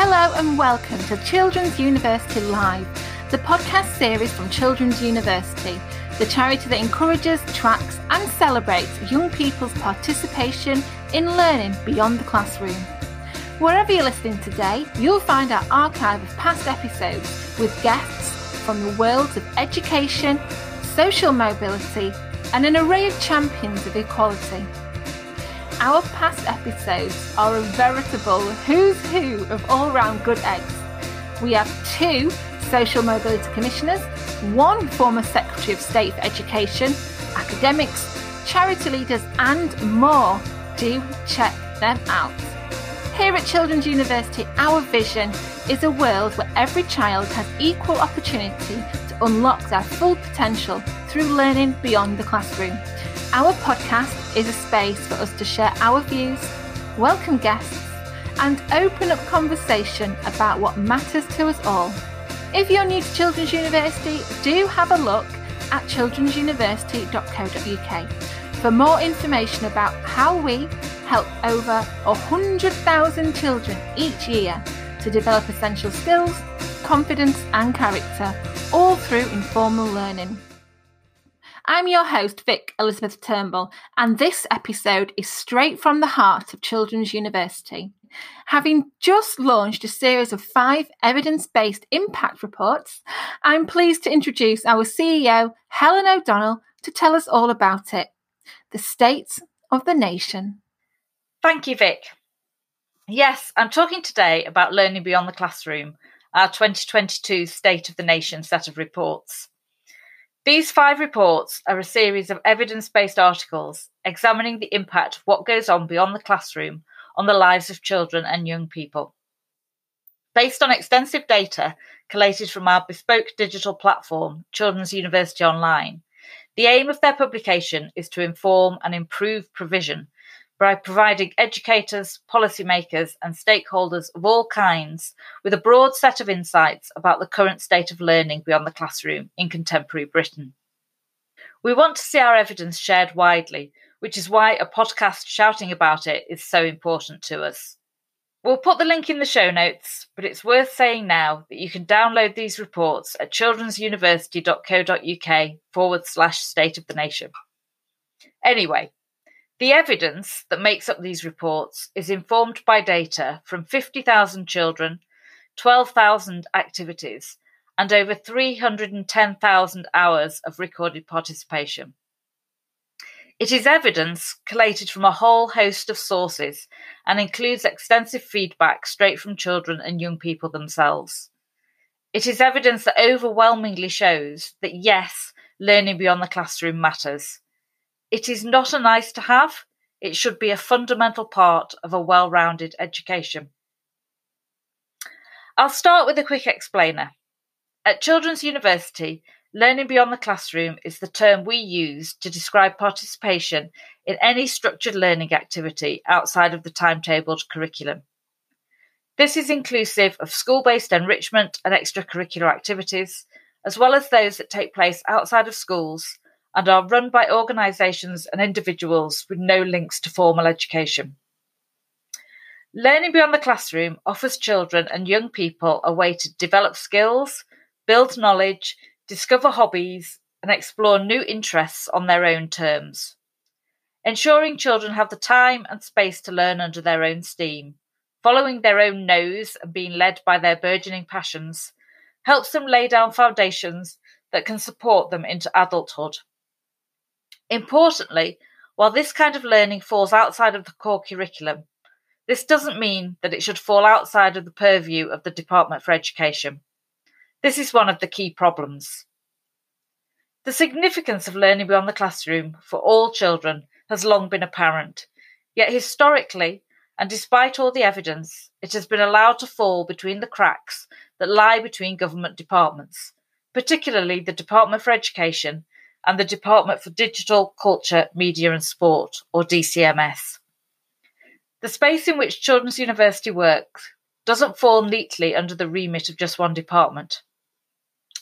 Hello and welcome to Children's University Live, the podcast series from Children's University, the charity that encourages, tracks, and celebrates young people's participation in learning beyond the classroom. Wherever you're listening today, you'll find our archive of past episodes with guests from the worlds of education, social mobility, and an array of champions of equality. Our past episodes are a veritable who's who of all round good eggs. We have two Social Mobility Commissioners, one former Secretary of State for Education, academics, charity leaders, and more. Do check them out. Here at Children's University, our vision is a world where every child has equal opportunity to unlock their full potential through learning beyond the classroom. Our podcast is a space for us to share our views, welcome guests, and open up conversation about what matters to us all. If you're new to Children's University, do have a look at childrensuniversity.co.uk for more information about how we help over 100,000 children each year to develop essential skills, confidence, and character, all through informal learning. I'm your host, Vic Elizabeth Turnbull, and this episode is straight from the heart of Children's University. Having just launched a series of five evidence based impact reports, I'm pleased to introduce our CEO, Helen O'Donnell, to tell us all about it the state of the nation. Thank you, Vic. Yes, I'm talking today about Learning Beyond the Classroom, our 2022 State of the Nation set of reports. These five reports are a series of evidence based articles examining the impact of what goes on beyond the classroom on the lives of children and young people. Based on extensive data collated from our bespoke digital platform, Children's University Online, the aim of their publication is to inform and improve provision by providing educators, policymakers, and stakeholders of all kinds with a broad set of insights about the current state of learning beyond the classroom in contemporary Britain. We want to see our evidence shared widely, which is why a podcast shouting about it is so important to us. We'll put the link in the show notes, but it's worth saying now that you can download these reports at childrensuniversity.co.uk forward slash state of the nation. Anyway, the evidence that makes up these reports is informed by data from 50,000 children, 12,000 activities, and over 310,000 hours of recorded participation. It is evidence collated from a whole host of sources and includes extensive feedback straight from children and young people themselves. It is evidence that overwhelmingly shows that yes, learning beyond the classroom matters it is not a nice to have, it should be a fundamental part of a well rounded education. I'll start with a quick explainer. At Children's University, learning beyond the classroom is the term we use to describe participation in any structured learning activity outside of the timetabled curriculum. This is inclusive of school based enrichment and extracurricular activities, as well as those that take place outside of schools and are run by organisations and individuals with no links to formal education. Learning beyond the classroom offers children and young people a way to develop skills, build knowledge, discover hobbies, and explore new interests on their own terms. Ensuring children have the time and space to learn under their own steam, following their own nose and being led by their burgeoning passions, helps them lay down foundations that can support them into adulthood. Importantly, while this kind of learning falls outside of the core curriculum, this doesn't mean that it should fall outside of the purview of the Department for Education. This is one of the key problems. The significance of learning beyond the classroom for all children has long been apparent, yet historically, and despite all the evidence, it has been allowed to fall between the cracks that lie between government departments, particularly the Department for Education and the Department for Digital, Culture, Media and Sport, or DCMS. The space in which Children's University works doesn't fall neatly under the remit of just one department.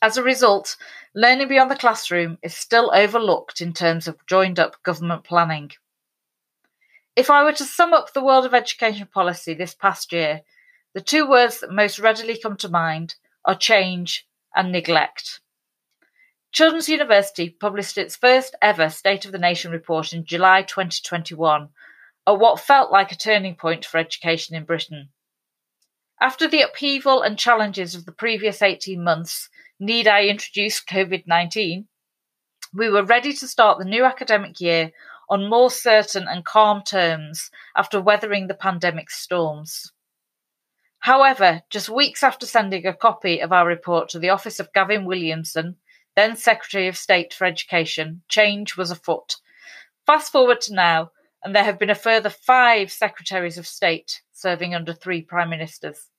As a result, learning beyond the classroom is still overlooked in terms of joined up government planning. If I were to sum up the world of education policy this past year, The two words that most readily come to mind are change and neglect. Children's University published its first ever State of the Nation report in July 2021 at what felt like a turning point for education in Britain. After the upheaval and challenges of the previous 18 months, need I introduce COVID 19? We were ready to start the new academic year on more certain and calm terms after weathering the pandemic's storms. However, just weeks after sending a copy of our report to the office of Gavin Williamson, then Secretary of State for Education, change was afoot. Fast forward to now, and there have been a further five Secretaries of State serving under three Prime Ministers.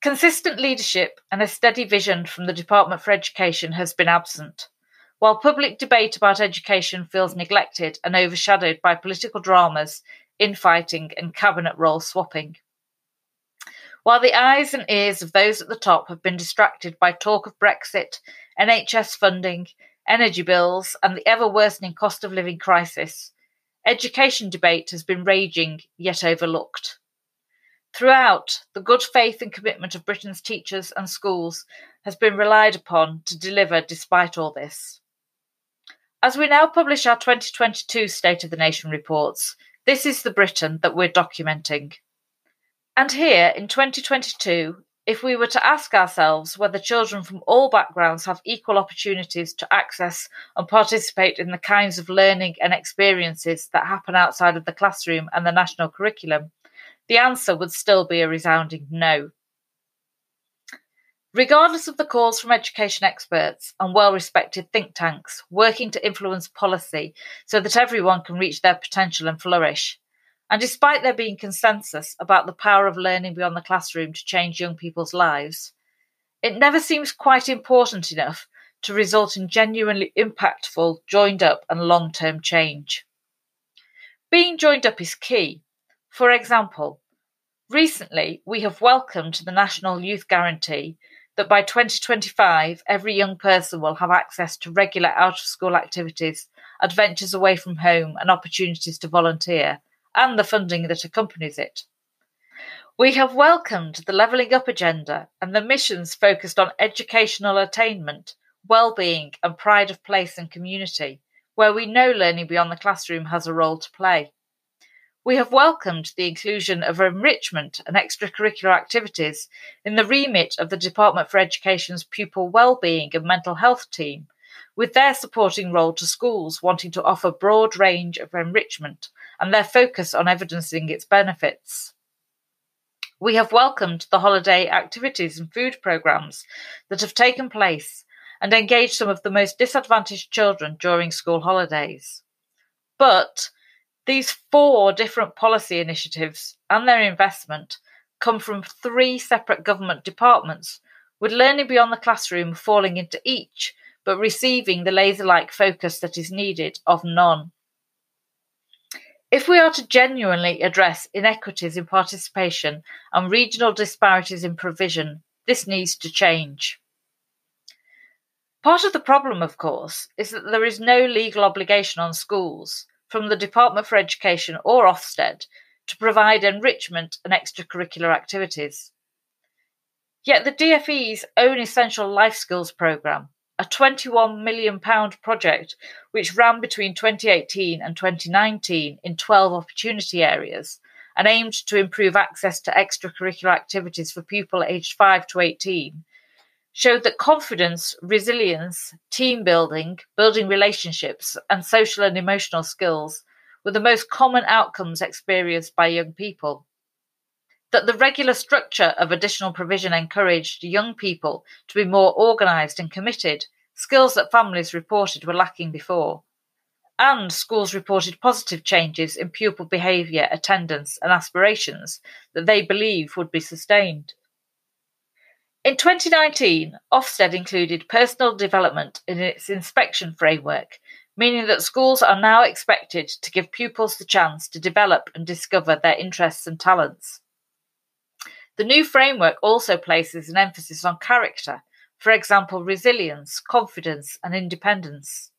Consistent leadership and a steady vision from the Department for Education has been absent. While public debate about education feels neglected and overshadowed by political dramas, infighting, and cabinet role swapping. While the eyes and ears of those at the top have been distracted by talk of Brexit, NHS funding, energy bills, and the ever worsening cost of living crisis, education debate has been raging yet overlooked. Throughout, the good faith and commitment of Britain's teachers and schools has been relied upon to deliver despite all this. As we now publish our 2022 State of the Nation reports, this is the Britain that we're documenting. And here, in 2022, if we were to ask ourselves whether children from all backgrounds have equal opportunities to access and participate in the kinds of learning and experiences that happen outside of the classroom and the national curriculum, the answer would still be a resounding no. Regardless of the calls from education experts and well respected think tanks working to influence policy so that everyone can reach their potential and flourish, and despite there being consensus about the power of learning beyond the classroom to change young people's lives, it never seems quite important enough to result in genuinely impactful, joined up, and long term change. Being joined up is key. For example, Recently, we have welcomed the National Youth Guarantee that by 2025, every young person will have access to regular out of school activities, adventures away from home, and opportunities to volunteer, and the funding that accompanies it. We have welcomed the Levelling Up agenda and the missions focused on educational attainment, well-being, and pride of place and community, where we know learning beyond the classroom has a role to play. We have welcomed the inclusion of enrichment and extracurricular activities in the remit of the Department for Education's Pupil Wellbeing and Mental Health team, with their supporting role to schools wanting to offer broad range of enrichment and their focus on evidencing its benefits. We have welcomed the holiday activities and food programs that have taken place and engaged some of the most disadvantaged children during school holidays. But these four different policy initiatives and their investment come from three separate government departments, with learning beyond the classroom falling into each, but receiving the laser like focus that is needed of none. If we are to genuinely address inequities in participation and regional disparities in provision, this needs to change. Part of the problem, of course, is that there is no legal obligation on schools from the Department for Education or Ofsted to provide enrichment and extracurricular activities. Yet the DFE's own Essential Life Skills programme, a £21 million project which ran between 2018 and 2019 in 12 opportunity areas and aimed to improve access to extracurricular activities for people aged 5 to 18, showed that confidence, resilience, team building, building relationships, and social and emotional skills were the most common outcomes experienced by young people. That the regular structure of additional provision encouraged young people to be more organised and committed, skills that families reported were lacking before. And schools reported positive changes in pupil behaviour, attendance, and aspirations that they believe would be sustained. In 2019, Ofsted included personal development in its inspection framework, meaning that schools are now expected to give pupils the chance to develop and discover their interests and talents. The new framework also places an emphasis on character, for example, resilience, confidence, and independence.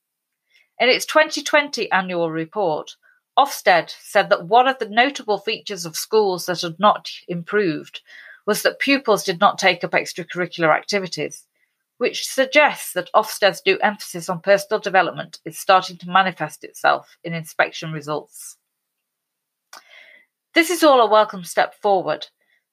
In its 2020 annual report, Ofsted said that one of the notable features of schools that had not improved was that pupils did not take up extracurricular activities, which suggests that Ofsted's new emphasis on personal development is starting to manifest itself in inspection results. This is all a welcome step forward,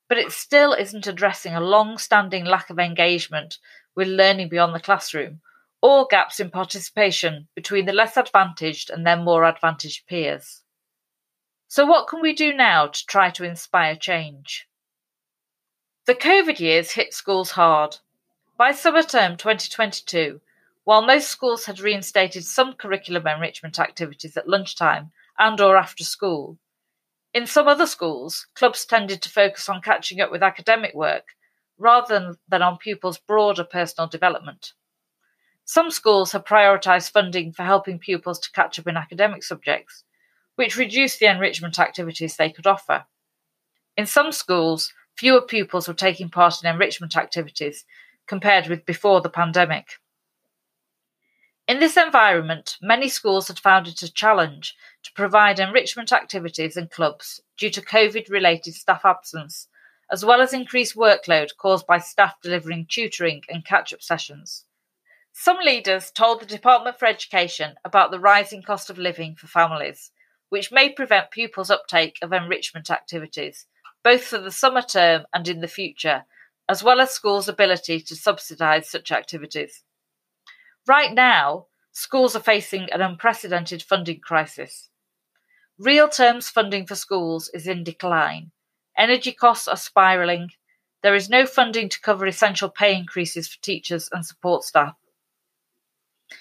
but it still isn't addressing a long standing lack of engagement with learning beyond the classroom or gaps in participation between the less advantaged and their more advantaged peers. So, what can we do now to try to inspire change? The COVID years hit schools hard. By summer term 2022, while most schools had reinstated some curriculum enrichment activities at lunchtime and or after school, in some other schools, clubs tended to focus on catching up with academic work rather than on pupils' broader personal development. Some schools have prioritised funding for helping pupils to catch up in academic subjects, which reduced the enrichment activities they could offer. In some schools, fewer pupils were taking part in enrichment activities compared with before the pandemic. In this environment, many schools had found it a challenge to provide enrichment activities and clubs due to COVID related staff absence, as well as increased workload caused by staff delivering tutoring and catch up sessions. Some leaders told the Department for Education about the rising cost of living for families, which may prevent pupils' uptake of enrichment activities, both for the summer term and in the future, as well as schools' ability to subsidise such activities. Right now, schools are facing an unprecedented funding crisis. Real terms funding for schools is in decline. Energy costs are spiralling. There is no funding to cover essential pay increases for teachers and support staff.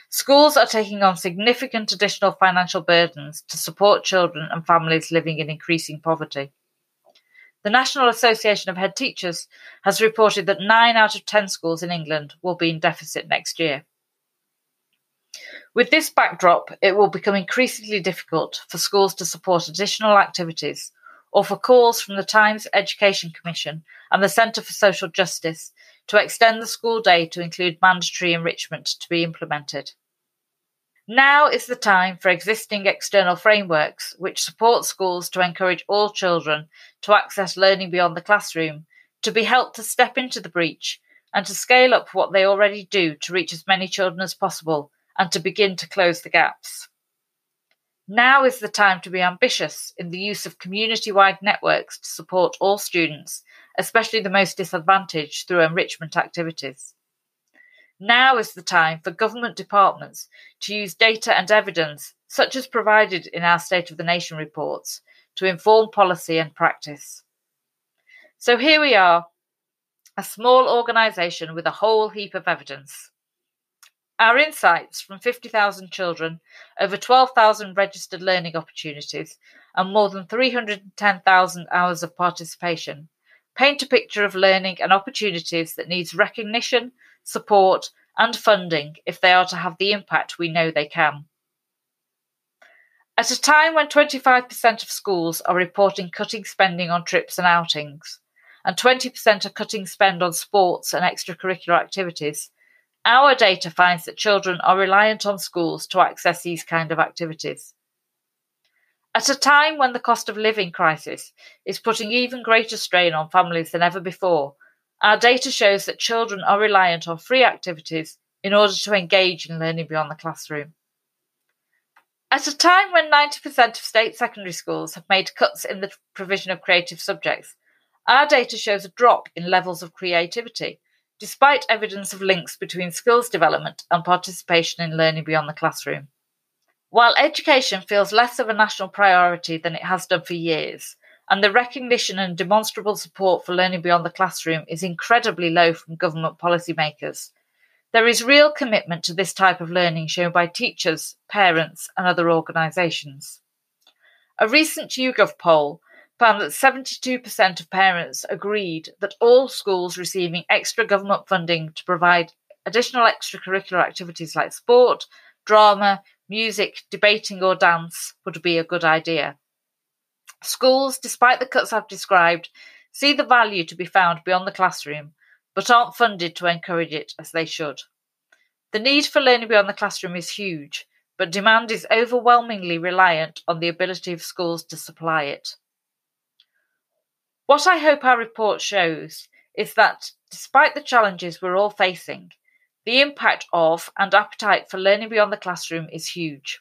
Schools are taking on significant additional financial burdens to support children and families living in increasing poverty. The National Association of Head Teachers has reported that 9 out of 10 schools in England will be in deficit next year. With this backdrop, it will become increasingly difficult for schools to support additional activities or for calls from the Times Education Commission and the Centre for Social Justice to extend the school day to include mandatory enrichment to be implemented. Now is the time for existing external frameworks which support schools to encourage all children to access learning beyond the classroom to be helped to step into the breach and to scale up what they already do to reach as many children as possible and to begin to close the gaps. Now is the time to be ambitious in the use of community wide networks to support all students especially the most disadvantaged, through enrichment activities. Now is the time for government departments to use data and evidence, such as provided in our State of the Nation reports, to inform policy and practice. So here we are, a small organisation with a whole heap of evidence. Our insights from 50,000 children, over 12,000 registered learning opportunities, and more than 310,000 hours of participation paint a picture of learning and opportunities that needs recognition, support, and funding if they are to have the impact we know they can. At a time when 25% of schools are reporting cutting spending on trips and outings, and 20% are cutting spend on sports and extracurricular activities, our data finds that children are reliant on schools to access these kind of activities. At a time when the cost of living crisis is putting even greater strain on families than ever before, our data shows that children are reliant on free activities in order to engage in learning beyond the classroom. At a time when 90% of state secondary schools have made cuts in the provision of creative subjects, our data shows a drop in levels of creativity, despite evidence of links between skills development and participation in learning beyond the classroom. While education feels less of a national priority than it has done for years, and the recognition and demonstrable support for learning beyond the classroom is incredibly low from government policymakers, there is real commitment to this type of learning shown by teachers, parents, and other organisations. A recent YouGov poll found that 72% of parents agreed that all schools receiving extra government funding to provide additional extracurricular activities like sport, drama, music, debating, or dance would be a good idea. Schools, despite the cuts I've described, see the value to be found beyond the classroom, but aren't funded to encourage it as they should. The need for learning beyond the classroom is huge, but demand is overwhelmingly reliant on the ability of schools to supply it. What I hope our report shows is that despite the challenges we're all facing, the impact of and appetite for learning beyond the classroom is huge.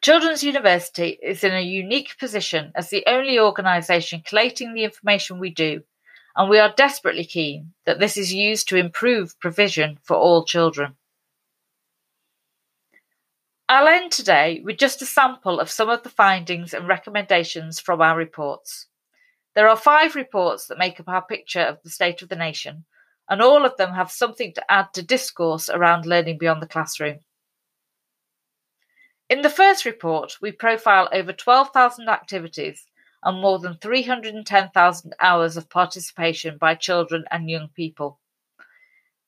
Children's University is in a unique position as the only organisation collating the information we do, and we are desperately keen that this is used to improve provision for all children. I'll end today with just a sample of some of the findings and recommendations from our reports. There are five reports that make up our picture of the state of the nation, and all of them have something to add to discourse around learning beyond the classroom. In the first report, we profile over 12,000 activities and more than 310,000 hours of participation by children and young people.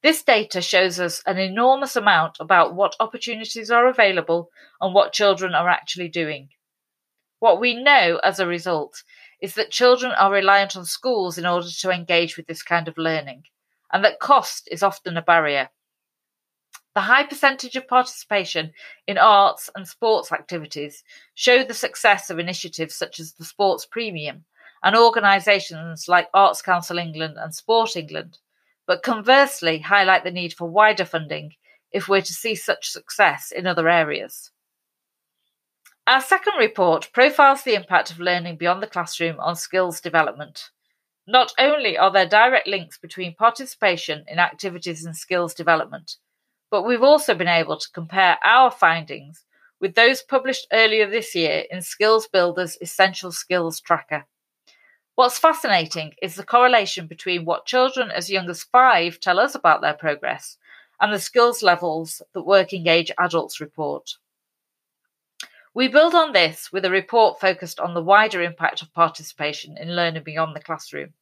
This data shows us an enormous amount about what opportunities are available and what children are actually doing. What we know as a result is that children are reliant on schools in order to engage with this kind of learning, and that cost is often a barrier. The high percentage of participation in arts and sports activities show the success of initiatives such as the Sports Premium and organisations like Arts Council England and Sport England but conversely highlight the need for wider funding if we're to see such success in other areas. Our second report profiles the impact of learning beyond the classroom on skills development. Not only are there direct links between participation in activities and skills development, but we've also been able to compare our findings with those published earlier this year in Skills Builder's Essential Skills Tracker. What's fascinating is the correlation between what children as young as five tell us about their progress and the skills levels that working age adults report. We build on this with a report focused on the wider impact of participation in learning beyond the classroom.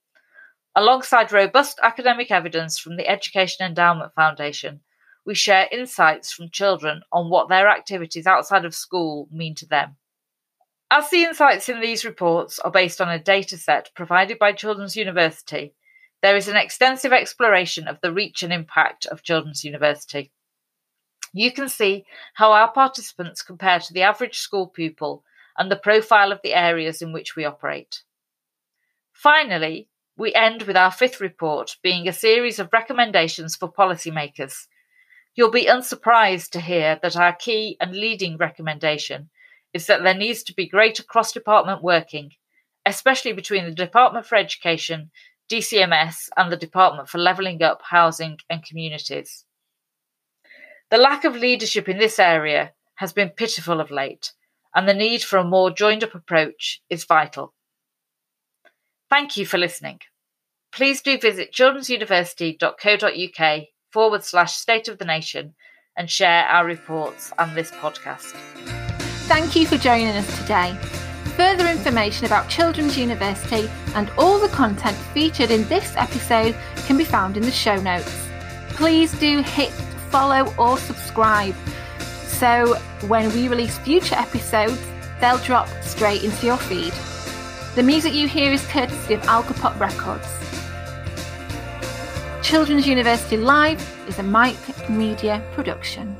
Alongside robust academic evidence from the Education Endowment Foundation, we share insights from children on what their activities outside of school mean to them. As the insights in these reports are based on a data set provided by Children's University, there is an extensive exploration of the reach and impact of Children's University. You can see how our participants compare to the average school pupil and the profile of the areas in which we operate. Finally, we end with our fifth report being a series of recommendations for policymakers. You'll be unsurprised to hear that our key and leading recommendation is that there needs to be greater cross department working, especially between the Department for Education, DCMS, and the Department for Levelling Up Housing and Communities. The lack of leadership in this area has been pitiful of late, and the need for a more joined up approach is vital. Thank you for listening. Please do visit childrensuniversity.co.uk forward slash state of the nation and share our reports and this podcast. Thank you for joining us today. Further information about Children's University and all the content featured in this episode can be found in the show notes. Please do hit follow or subscribe so when we release future episodes, they'll drop straight into your feed. The music you hear is courtesy of Alcopop Records. Children's University Live is a Mike Media production.